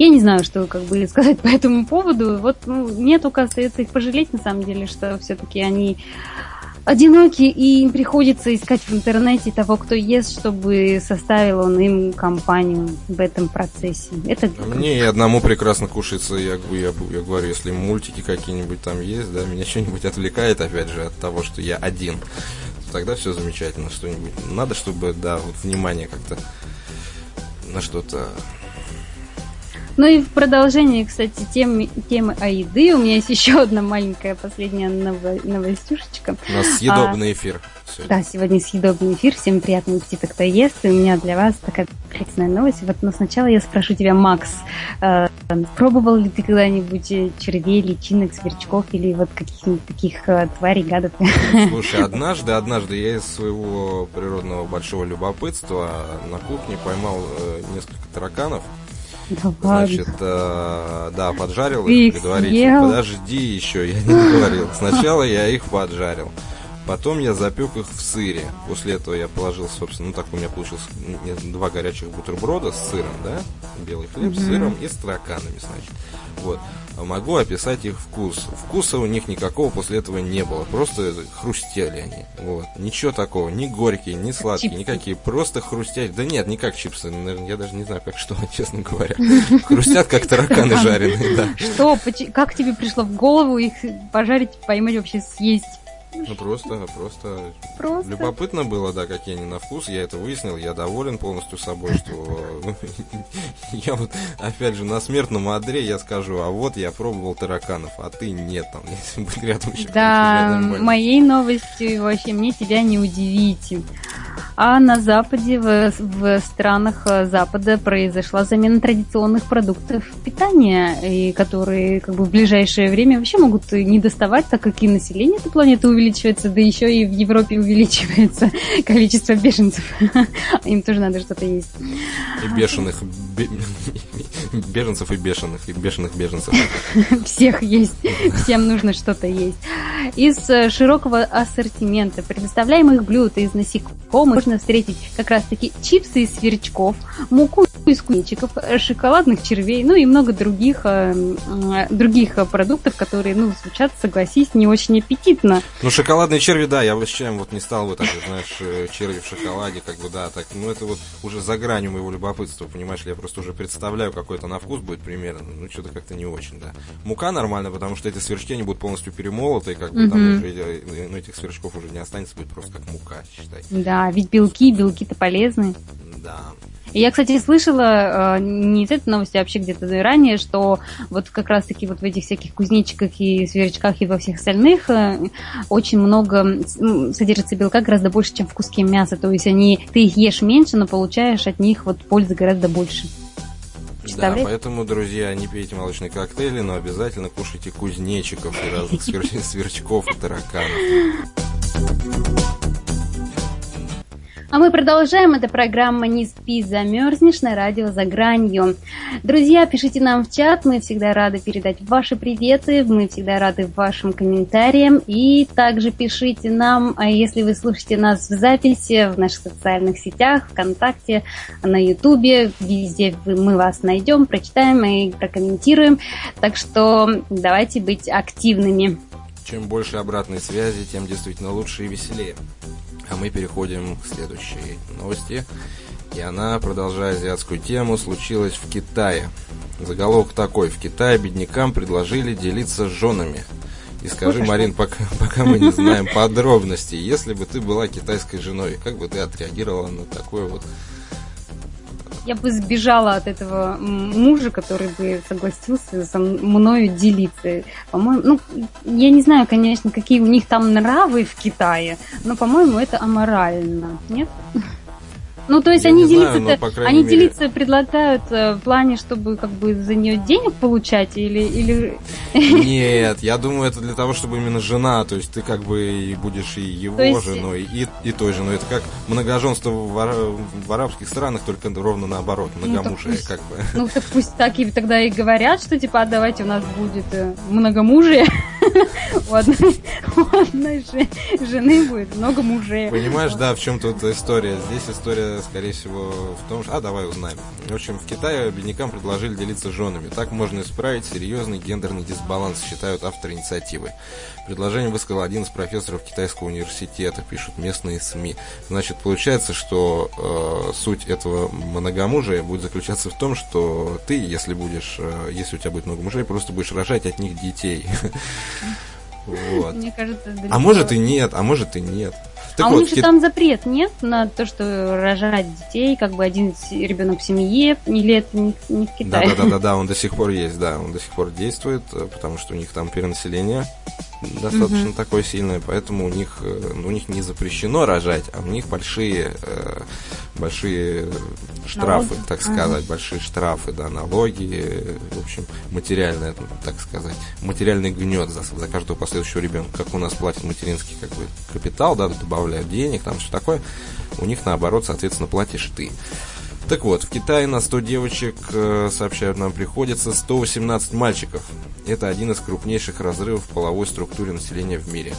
я не знаю, что как бы сказать по этому поводу. Вот ну, мне только остается их пожалеть, на самом деле, что все-таки они одиноки, и им приходится искать в интернете того, кто ест, чтобы составил он им компанию в этом процессе. Это... А мне и одному прекрасно кушается, я, я, я говорю, если мультики какие-нибудь там есть, да, меня что-нибудь отвлекает, опять же, от того, что я один, тогда все замечательно, что-нибудь. Надо, чтобы, да, вот внимание как-то на что-то ну и в продолжении, кстати, темы, темы о еды у меня есть еще одна маленькая последняя новостюшечка. У нас съедобный а, эфир сегодня? Да, сегодня съедобный эфир. Всем приятного аппетита, кто ест. И у меня для вас такая прекрасная новость. Вот, но сначала я спрошу тебя, Макс, э, пробовал ли ты когда-нибудь червей, личинок, сверчков или вот каких-нибудь таких э, тварей, гадов? Слушай, однажды, однажды я из своего природного большого любопытства на кухне поймал э, несколько тараканов. Да Значит, э, да, поджарил их предварительно. Подожди еще, я не говорил. Сначала я их поджарил. Потом я запек их в сыре. После этого я положил, собственно, ну так у меня получилось два горячих бутерброда с сыром, да? Белый хлеб mm-hmm. с сыром и с тараканами, значит. Вот. А могу описать их вкус. Вкуса у них никакого после этого не было. Просто хрустели они. Вот. Ничего такого. Ни горькие, ни сладкие, чипсы. никакие. Просто хрустят. Да нет, не как чипсы. Я даже не знаю, как что, честно говоря. Хрустят, как тараканы жареные, да. Что? Как тебе пришло в голову их пожарить, поймать, вообще съесть? Ну просто, просто, просто любопытно было, да, какие они на вкус. Я это выяснил, я доволен полностью собой, что я вот, опять же, на смертном одре я скажу, а вот я пробовал тараканов, а ты нет, там, если будет рядом еще. Да, моей новостью вообще мне тебя не удивить. А на Западе, в, в странах э, Запада произошла замена традиционных продуктов питания, и которые как бы в ближайшее время вообще могут не доставать, так как и население этой планеты увеличивается, да еще и в Европе увеличивается количество беженцев. Им тоже надо что-то есть. И бешеных беженцев и бешеных, и бешеных беженцев. Всех есть, всем нужно что-то есть. Из э, широкого ассортимента предоставляемых блюд из насекомых можно встретить как раз-таки чипсы из сверчков, муку из кузнечиков, шоколадных червей, ну и много других, э, других продуктов, которые, ну, звучат, согласись, не очень аппетитно. Ну, шоколадные черви, да, я бы с чем вот не стал бы так, знаешь, э, черви в шоколаде, как бы, да, так, ну, это вот уже за гранью моего любопытства, понимаешь ли, я просто уже представляю, какой это на вкус будет примерно, ну, что-то как-то не очень, да. Мука нормально, потому что эти сверчки, они будут полностью перемолоты, как бы, там уже, э, ну, этих сверчков уже не останется, будет просто как мука, считай. Да, ведь белки, белки-то полезны. Да. И я, кстати, слышала э, не из этой новости, а вообще где-то ранее, что вот как раз-таки вот в этих всяких кузнечиках и сверчках и во всех остальных э, очень много содержится белка гораздо больше, чем в куске мяса. То есть они, ты их ешь меньше, но получаешь от них вот пользы гораздо больше. Да, поэтому, друзья, не пейте молочные коктейли, но обязательно кушайте кузнечиков и разных сверчков и тараканов. А мы продолжаем. Это программа «Не спи, замерзнешь» на радио «За гранью». Друзья, пишите нам в чат. Мы всегда рады передать ваши приветы. Мы всегда рады вашим комментариям. И также пишите нам, а если вы слушаете нас в записи в наших социальных сетях, ВКонтакте, на Ютубе. Везде мы вас найдем, прочитаем и прокомментируем. Так что давайте быть активными. Чем больше обратной связи, тем действительно лучше и веселее. А мы переходим к следующей новости. И она, продолжая азиатскую тему, случилась в Китае. Заголовок такой. В Китае беднякам предложили делиться с женами. И скажи, Марин, пока, пока мы не знаем подробностей, если бы ты была китайской женой, как бы ты отреагировала на такое вот я бы сбежала от этого мужа, который бы согласился со мною делиться. По-моему, ну, я не знаю, конечно, какие у них там нравы в Китае, но, по-моему, это аморально, нет? Ну, то есть я они делиться, знаю, они мере... делиться предлагают э, в плане, чтобы как бы за нее денег получать или, или... Нет, я думаю, это для того, чтобы именно жена, то есть ты как бы и будешь и его есть... женой, и, и той женой. Это как многоженство в, в арабских странах, только ровно наоборот, ну, многомужие, ну, как бы. Ну, так пусть так и тогда и говорят, что типа, а давайте у нас будет э, многомужие. У одной, у одной жены будет много мужей. Понимаешь, да, в чем тут история? Здесь история, скорее всего, в том, что... А, давай узнаем. В общем, в Китае беднякам предложили делиться женами. Так можно исправить серьезный гендерный дисбаланс, считают авторы инициативы. Предложение высказал один из профессоров китайского университета, пишут местные СМИ. Значит, получается, что э, суть этого многомужия будет заключаться в том, что ты, если будешь, э, если у тебя будет много мужей, просто будешь рожать от них детей. Вот. Мне кажется, а может и нет, а может и нет. Так а вот, у них же Кит... там запрет нет на то, что рожать детей, как бы один ребенок в семье, или это не, не в Китае? Да, да, да, да, да, он до сих пор есть, да, он до сих пор действует, э, потому что у них там перенаселение. Достаточно угу. такое сильное, поэтому у них, э, ну, у них не запрещено рожать, а у них большие, э, большие штрафы, налоги? так сказать, ага. большие штрафы, да, налоги, в общем, материальное, так сказать, материальный гнет за, за каждого последующего ребенка, как у нас платят материнский как бы капитал, да, добавляют денег, там все такое, у них наоборот, соответственно, платишь ты. Так вот, в Китае на 100 девочек, э, сообщают нам, приходится 118 мальчиков. Это один из крупнейших разрывов в половой структуре населения в мире.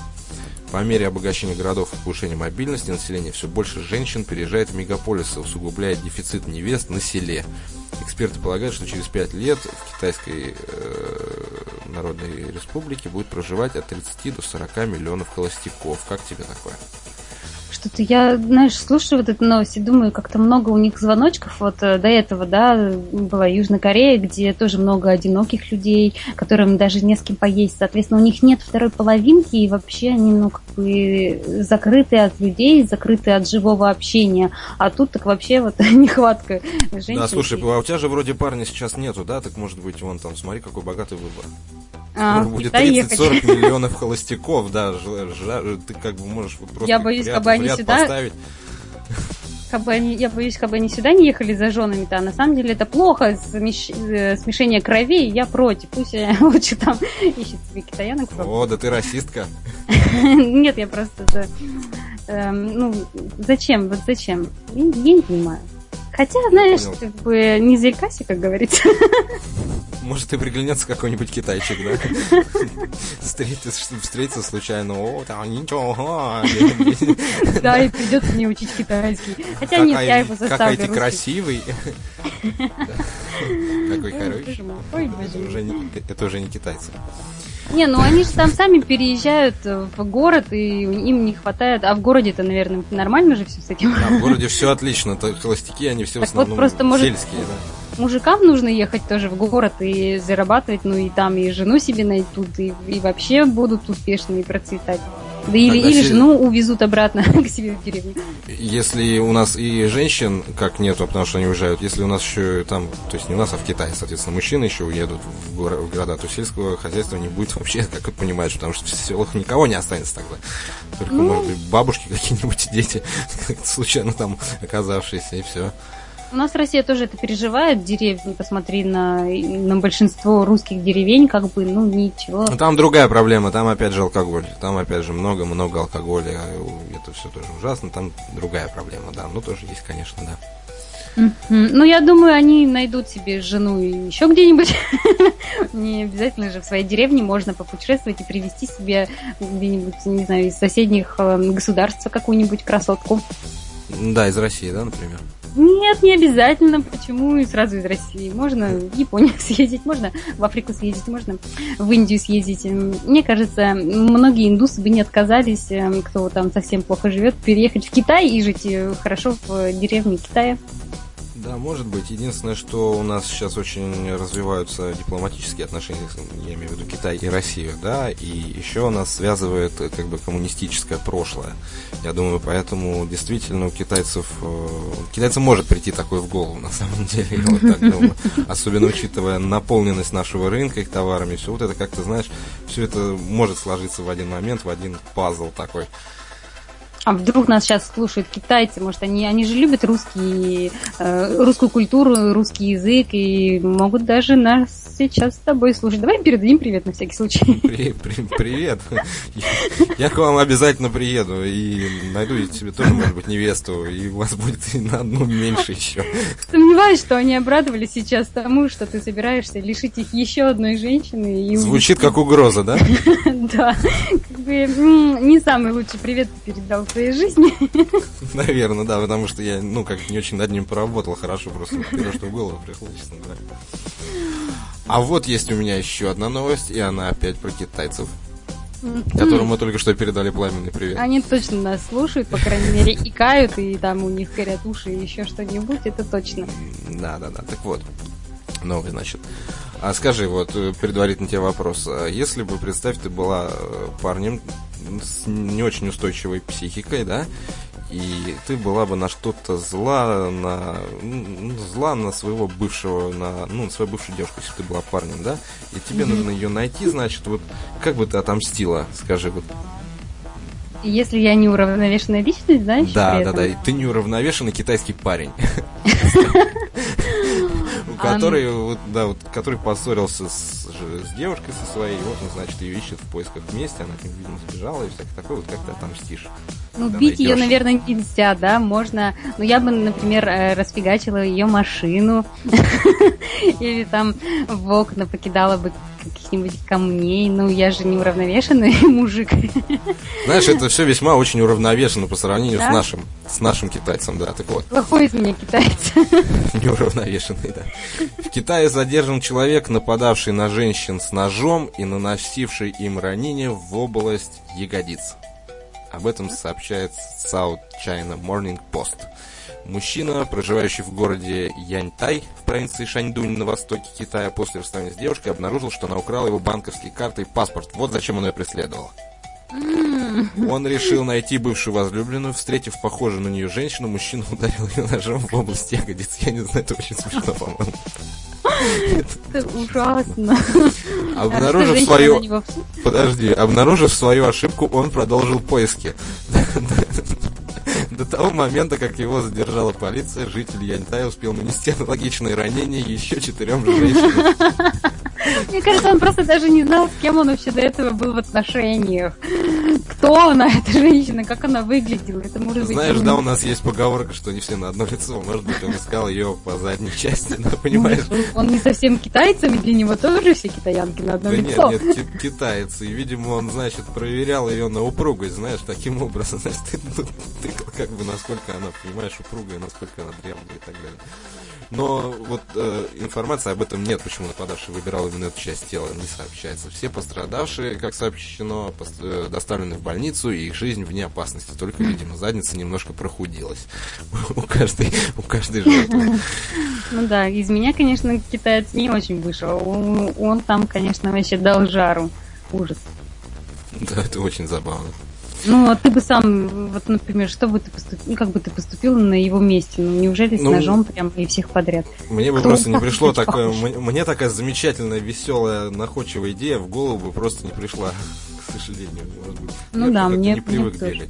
По мере обогащения городов и повышения мобильности населения все больше женщин переезжает в мегаполисы, усугубляет дефицит невест на селе. Эксперты полагают, что через 5 лет в Китайской э, Народной Республике будет проживать от 30 до 40 миллионов холостяков. Как тебе такое? Что-то я, знаешь, слушаю вот эту новость и думаю, как-то много у них звоночков. Вот э, до этого, да, была Южная Корея, где тоже много одиноких людей, которым даже не с кем поесть. Соответственно, у них нет второй половинки, и вообще они, ну, как бы закрыты от людей, закрыты от живого общения. А тут так вообще вот нехватка женщин. Да, слушай, а у тебя же вроде парня сейчас нету, да? Так может быть, вон там, смотри, какой богатый выбор. А, будет 30-40 миллионов холостяков, да, ты как бы можешь вот просто Я боюсь, как бы они сюда... поставить. Как бы они, я боюсь, как бы они сюда не ехали за женами-то, а на самом деле это плохо, смеш... Э, смешение кровей, я против. Пусть лучше там ищет себе китаянок. О, да ты расистка. Нет, я просто... Эм, ну, зачем, вот зачем? Я не понимаю. Хотя, знаешь, как бы не зарекайся, как говорится. Может, и приглянется какой-нибудь китайчик, да? Встретиться случайно. О, там ничего. Да, и придется мне учить китайский. Хотя нет, я его заставлю. Какой ты красивый. Какой хороший. Это уже не китайцы. Не, ну они же там сами переезжают в город, и им не хватает. А в городе-то, наверное, нормально же все с этим. Да, в городе все отлично. Холостяки, они все так в основном вот просто, может, сельские, да. Мужикам нужно ехать тоже в город и зарабатывать, ну и там и жену себе найдут, и, и вообще будут успешны и процветать. Да или, или жену увезут обратно к себе в деревню. Если у нас и женщин как нету, потому что они уезжают, если у нас еще там, то есть не у нас, а в Китае, соответственно, мужчины еще уедут в, горо- в города, то сельского хозяйства не будет вообще, как вы понимаете, потому что в селах никого не останется тогда. Только, ну... может быть, бабушки какие-нибудь, дети, случайно там оказавшиеся, и все. У нас Россия тоже это переживает, деревни, посмотри на, на большинство русских деревень, как бы, ну, ничего. Но там другая проблема, там опять же алкоголь, там опять же много-много алкоголя, это все тоже ужасно, там другая проблема, да, ну, тоже есть, конечно, да. Ну, я думаю, они найдут себе жену еще где-нибудь. Не обязательно же в своей деревне можно попутешествовать и привести себе где-нибудь, не знаю, из соседних эм, государств какую-нибудь красотку. Да, из России, да, например? Нет, не обязательно. Почему и сразу из России? Можно в Японию съездить, можно в Африку съездить, можно в Индию съездить. Мне кажется, многие индусы бы не отказались, э, кто там совсем плохо живет, переехать в Китай и жить э, хорошо в деревне Китая. Да, может быть. Единственное, что у нас сейчас очень развиваются дипломатические отношения, я имею в виду Китай и Россию, да, и еще нас связывает как бы коммунистическое прошлое. Я думаю, поэтому действительно у китайцев, э, китайцам может прийти такое в голову, на самом деле, я вот так думаю. Особенно учитывая наполненность нашего рынка их товарами, все вот это как-то, знаешь, все это может сложиться в один момент, в один пазл такой. А вдруг нас сейчас слушают китайцы, может, они, они же любят русский, э, русскую культуру, русский язык и могут даже нас сейчас с тобой слушать. Давай передадим привет на всякий случай. При, при, привет. Я к вам обязательно приеду и найду себе тоже, может быть, невесту, и у вас будет на одну меньше еще. Сомневаюсь, что они обрадовались сейчас тому, что ты собираешься лишить их еще одной женщины. И Звучит как угроза, да? Да. Как бы не самый лучший привет ты передал своей жизни. Наверное, да, потому что я, ну, как не очень над ним поработал хорошо, просто первое, что в голову пришло, честно говоря. А вот есть у меня еще одна новость, и она опять про китайцев. Которым мы только что передали пламенный привет. Они точно нас слушают, по крайней мере, икают, и там у них горят уши и еще что-нибудь, это точно. Да, да, да. Так вот, новый, значит. А скажи, вот, э, предварительно тебе вопрос. А если бы, представь, ты была э, парнем с не очень устойчивой психикой, да, и ты была бы на что-то зла, на ну, зла на своего бывшего, на ну, на свою бывшую девушку, если ты была парнем, да, и тебе mm-hmm. нужно ее найти, значит, вот как бы ты отомстила, скажи, вот если я не уравновешенная личность, да? Да, да, да. Ты неуравновешенный китайский парень. Который, вот, да, вот, который поссорился с, с девушкой со своей, вот он, значит, ее ищет в поисках вместе, она, видимо, сбежала и всякое такое, вот как ты отомстишь. Ну, бить ее, наверное, нельзя, да, можно, ну, я бы, например, э, расфигачила ее машину, или там в окна покидала бы каких-нибудь камней. Ну, я же не уравновешенный мужик. Знаешь, это все весьма очень уравновешено по сравнению да? с нашим, с нашим китайцем, да, так вот. Плохой из меня китаец. Неуравновешенный, да. В Китае задержан человек, нападавший на женщин с ножом и наносивший им ранения в область ягодиц. Об этом сообщает South China Morning Post. Мужчина, проживающий в городе Яньтай в провинции Шаньдунь на востоке Китая, после расставания с девушкой обнаружил, что она украла его банковские карты и паспорт. Вот зачем он ее преследовал. Он решил найти бывшую возлюбленную, встретив похожую на нее женщину, мужчина ударил ее ножом в область ягодиц. Я не знаю, это очень смешно, по-моему. Это ужасно. Обнаружив свою... Подожди, обнаружив свою ошибку, он продолжил поиски. До того момента, как его задержала полиция, житель Яньтай успел нанести аналогичные ранения еще четырем женщинам. Мне кажется, он просто даже не знал, с кем он вообще до этого был в отношениях. Кто она, эта женщина, как она выглядела. Это может быть... Знаешь, да, у нас есть поговорка, что не все на одно лицо. Может быть, он искал ее по задней части, да, понимаешь? Он не совсем китайцем, и для него тоже все китаянки на одно да лицо. Нет, нет, китаец. И, видимо, он, значит, проверял ее на упругость, знаешь, таким образом. Значит, ты, ты как бы насколько она, понимаешь, упругая, насколько она древняя и так далее. Но вот э, информации об этом нет, почему нападавший выбирал именно эту часть тела, не сообщается. Все пострадавшие, как сообщено, пост- э, доставлены в больницу, и их жизнь вне опасности. Только, видимо, задница немножко прохудилась у каждой, у каждой жертвы. Ну да, из меня, конечно, китаец не очень вышел. Он там, конечно, вообще дал жару. Ужас. Да, это очень забавно. Ну, а ты бы сам, вот, например, что бы ты поступил, ну, как бы ты поступил на его месте? Ну, неужели с ну, ножом прям и всех подряд? Мне бы Кто просто не пришло такое, мне такая замечательная, веселая, находчивая идея в голову бы просто не пришла, к сожалению. Может быть. Ну я да, мне не привык мне бегать.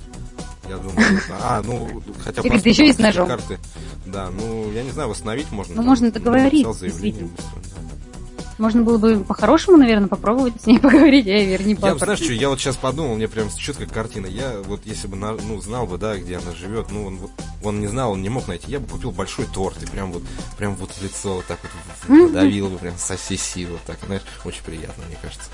Я думаю, а, ну, хотя бы еще и с ножом. Карты. Да, ну, я не знаю, восстановить можно. Ну, можно договориться, действительно. Можно было бы по-хорошему, наверное, попробовать с ней поговорить, а верни паспорт. Я, знаешь, что, я вот сейчас подумал, мне прям четкая картина. Я вот если бы, ну, знал бы, да, где она живет, ну, он, вот, он не знал, он не мог найти, я бы купил большой торт и прям вот, прям вот в лицо вот так вот давил бы прям со всей силы. Так, знаешь, очень приятно, мне кажется.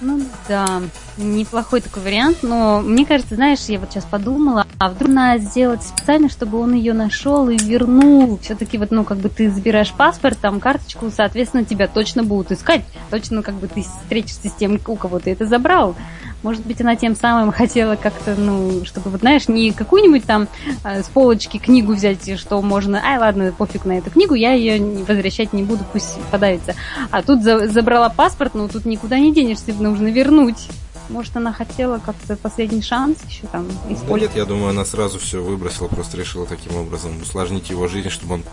Ну да, неплохой такой вариант, но мне кажется, знаешь, я вот сейчас подумала, а вдруг надо сделать специально, чтобы он ее нашел и вернул. Все-таки вот, ну, как бы ты забираешь паспорт, там карточку, соответственно, тебя точно будут искать. Точно как бы ты встретишься с тем, у кого ты это забрал. Может быть, она тем самым хотела как-то, ну, чтобы, вот знаешь, не какую-нибудь там э, с полочки книгу взять, что можно, ай, ладно, пофиг на эту книгу, я ее возвращать не буду, пусть подавится. А тут за, забрала паспорт, ну, тут никуда не денешься, нужно вернуть. Может, она хотела как-то последний шанс еще там использовать? Да нет, я думаю, она сразу все выбросила, просто решила таким образом усложнить его жизнь, чтобы он,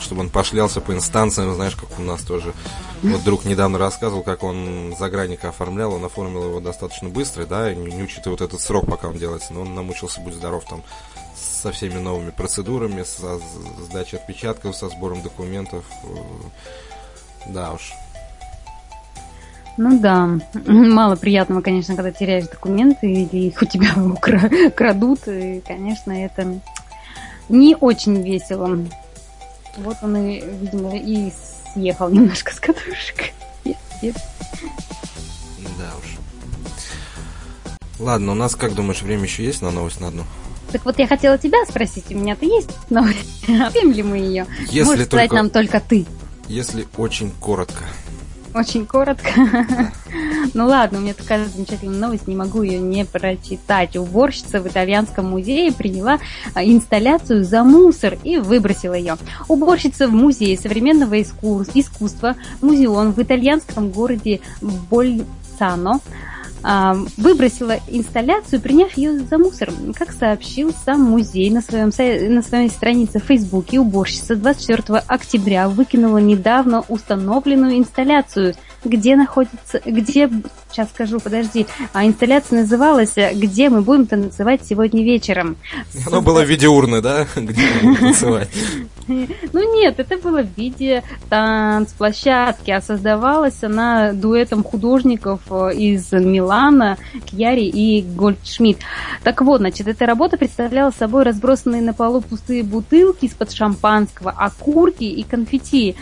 чтобы он пошлялся по инстанциям, знаешь, как у нас тоже. Вот друг недавно рассказывал, как он загранника оформлял, он оформил его достаточно быстро, да, не, не учитывая вот этот срок, пока он делается, но он намучился, будь здоров, там, со всеми новыми процедурами, со сдачей отпечатков, со сбором документов. Да уж, ну да, мало приятного, конечно, когда теряешь документы или их у тебя крадут, и, конечно, это не очень весело. Вот он и, видимо, и съехал немножко с катушек. Да уж. Ладно, у нас, как думаешь, время еще есть на новость на одну? Так вот я хотела тебя спросить, у меня-то есть новость, объем ли мы ее? Если Можешь только... сказать нам только ты. Если очень коротко. Очень коротко. ну ладно, у меня такая замечательная новость, не могу ее не прочитать. Уборщица в итальянском музее приняла а, инсталляцию за мусор и выбросила ее. Уборщица в музее современного искусства, музеон в итальянском городе Больцано а, выбросила инсталляцию, приняв ее за мусор. Как сообщил сам музей на, своем, на своей странице в Фейсбуке, уборщица 24 октября выкинула недавно установленную инсталляцию, где находится, где, сейчас скажу, подожди, а инсталляция называлась «Где мы будем танцевать сегодня вечером». Оно было в виде урны, да? Где мы будем танцевать? Ну нет, это было в виде танцплощадки, а создавалась она дуэтом художников э, из Милана, Кьяри и Гольдшмидт. Так вот, значит, эта работа представляла собой разбросанные на полу пустые бутылки из-под шампанского, окурки и конфетти.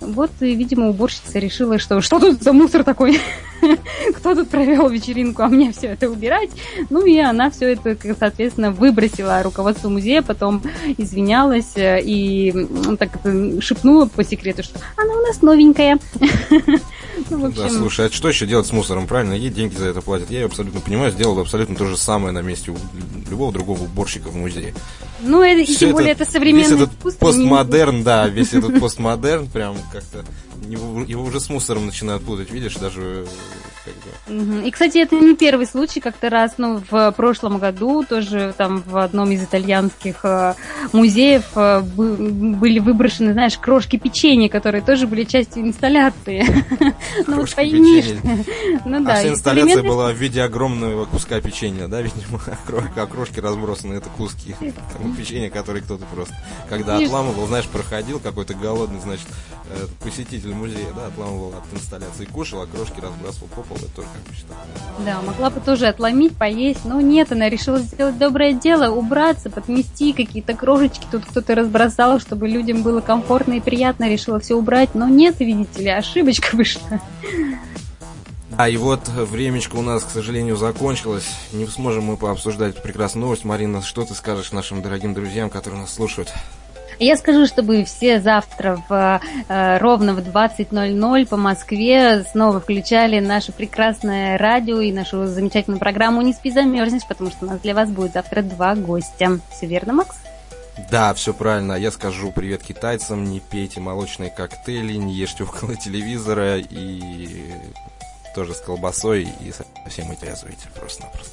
Вот, видимо, уборщица решила, что что тут за мусор такой? Кто тут провел вечеринку, а мне все это убирать? Ну и она все это, соответственно, выбросила руководству музея, потом извинялась э, и так шепнула по секрету, что она у нас новенькая. Ну, общем... Да, слушай, а что еще делать с мусором, правильно? Ей деньги за это платят. Я ее абсолютно понимаю, сделал абсолютно то же самое на месте любого другого уборщика в музее. Ну, это, и тем более это современный Весь этот постмодерн, да, весь этот постмодерн прям как-то его, его уже с мусором начинают путать, видишь, даже и, кстати, это не первый случай, как-то раз, ну, в прошлом году тоже там в одном из итальянских э, музеев э, были выброшены, знаешь, крошки печенья, которые тоже были частью инсталляции. Ну, вот пойми. Ну да. А вся инсталляция была в виде огромного куска печенья, да, видимо, а крошки разбросаны, это куски печенья, которые кто-то просто, когда отламывал, знаешь, проходил какой-то голодный, значит, посетитель музея, да, отламывал от инсталляции, кушал, а крошки разбрасывал по полу, это тоже как бы считал. Да, могла бы тоже отломить, поесть, но нет, она решила сделать доброе дело, убраться, подмести какие-то крошечки, тут кто-то разбросал, чтобы людям было комфортно и приятно, решила все убрать, но нет, видите ли, ошибочка вышла. А и вот времечко у нас, к сожалению, закончилось. Не сможем мы пообсуждать прекрасную новость. Марина, что ты скажешь нашим дорогим друзьям, которые нас слушают? Я скажу, чтобы все завтра в, э, ровно в 20.00 по Москве снова включали наше прекрасное радио и нашу замечательную программу «Не спи, замерзнешь», потому что у нас для вас будет завтра два гостя. Все верно, Макс? Да, все правильно. Я скажу привет китайцам, не пейте молочные коктейли, не ешьте около телевизора и тоже с колбасой и совсем и трезвуйте просто-напросто.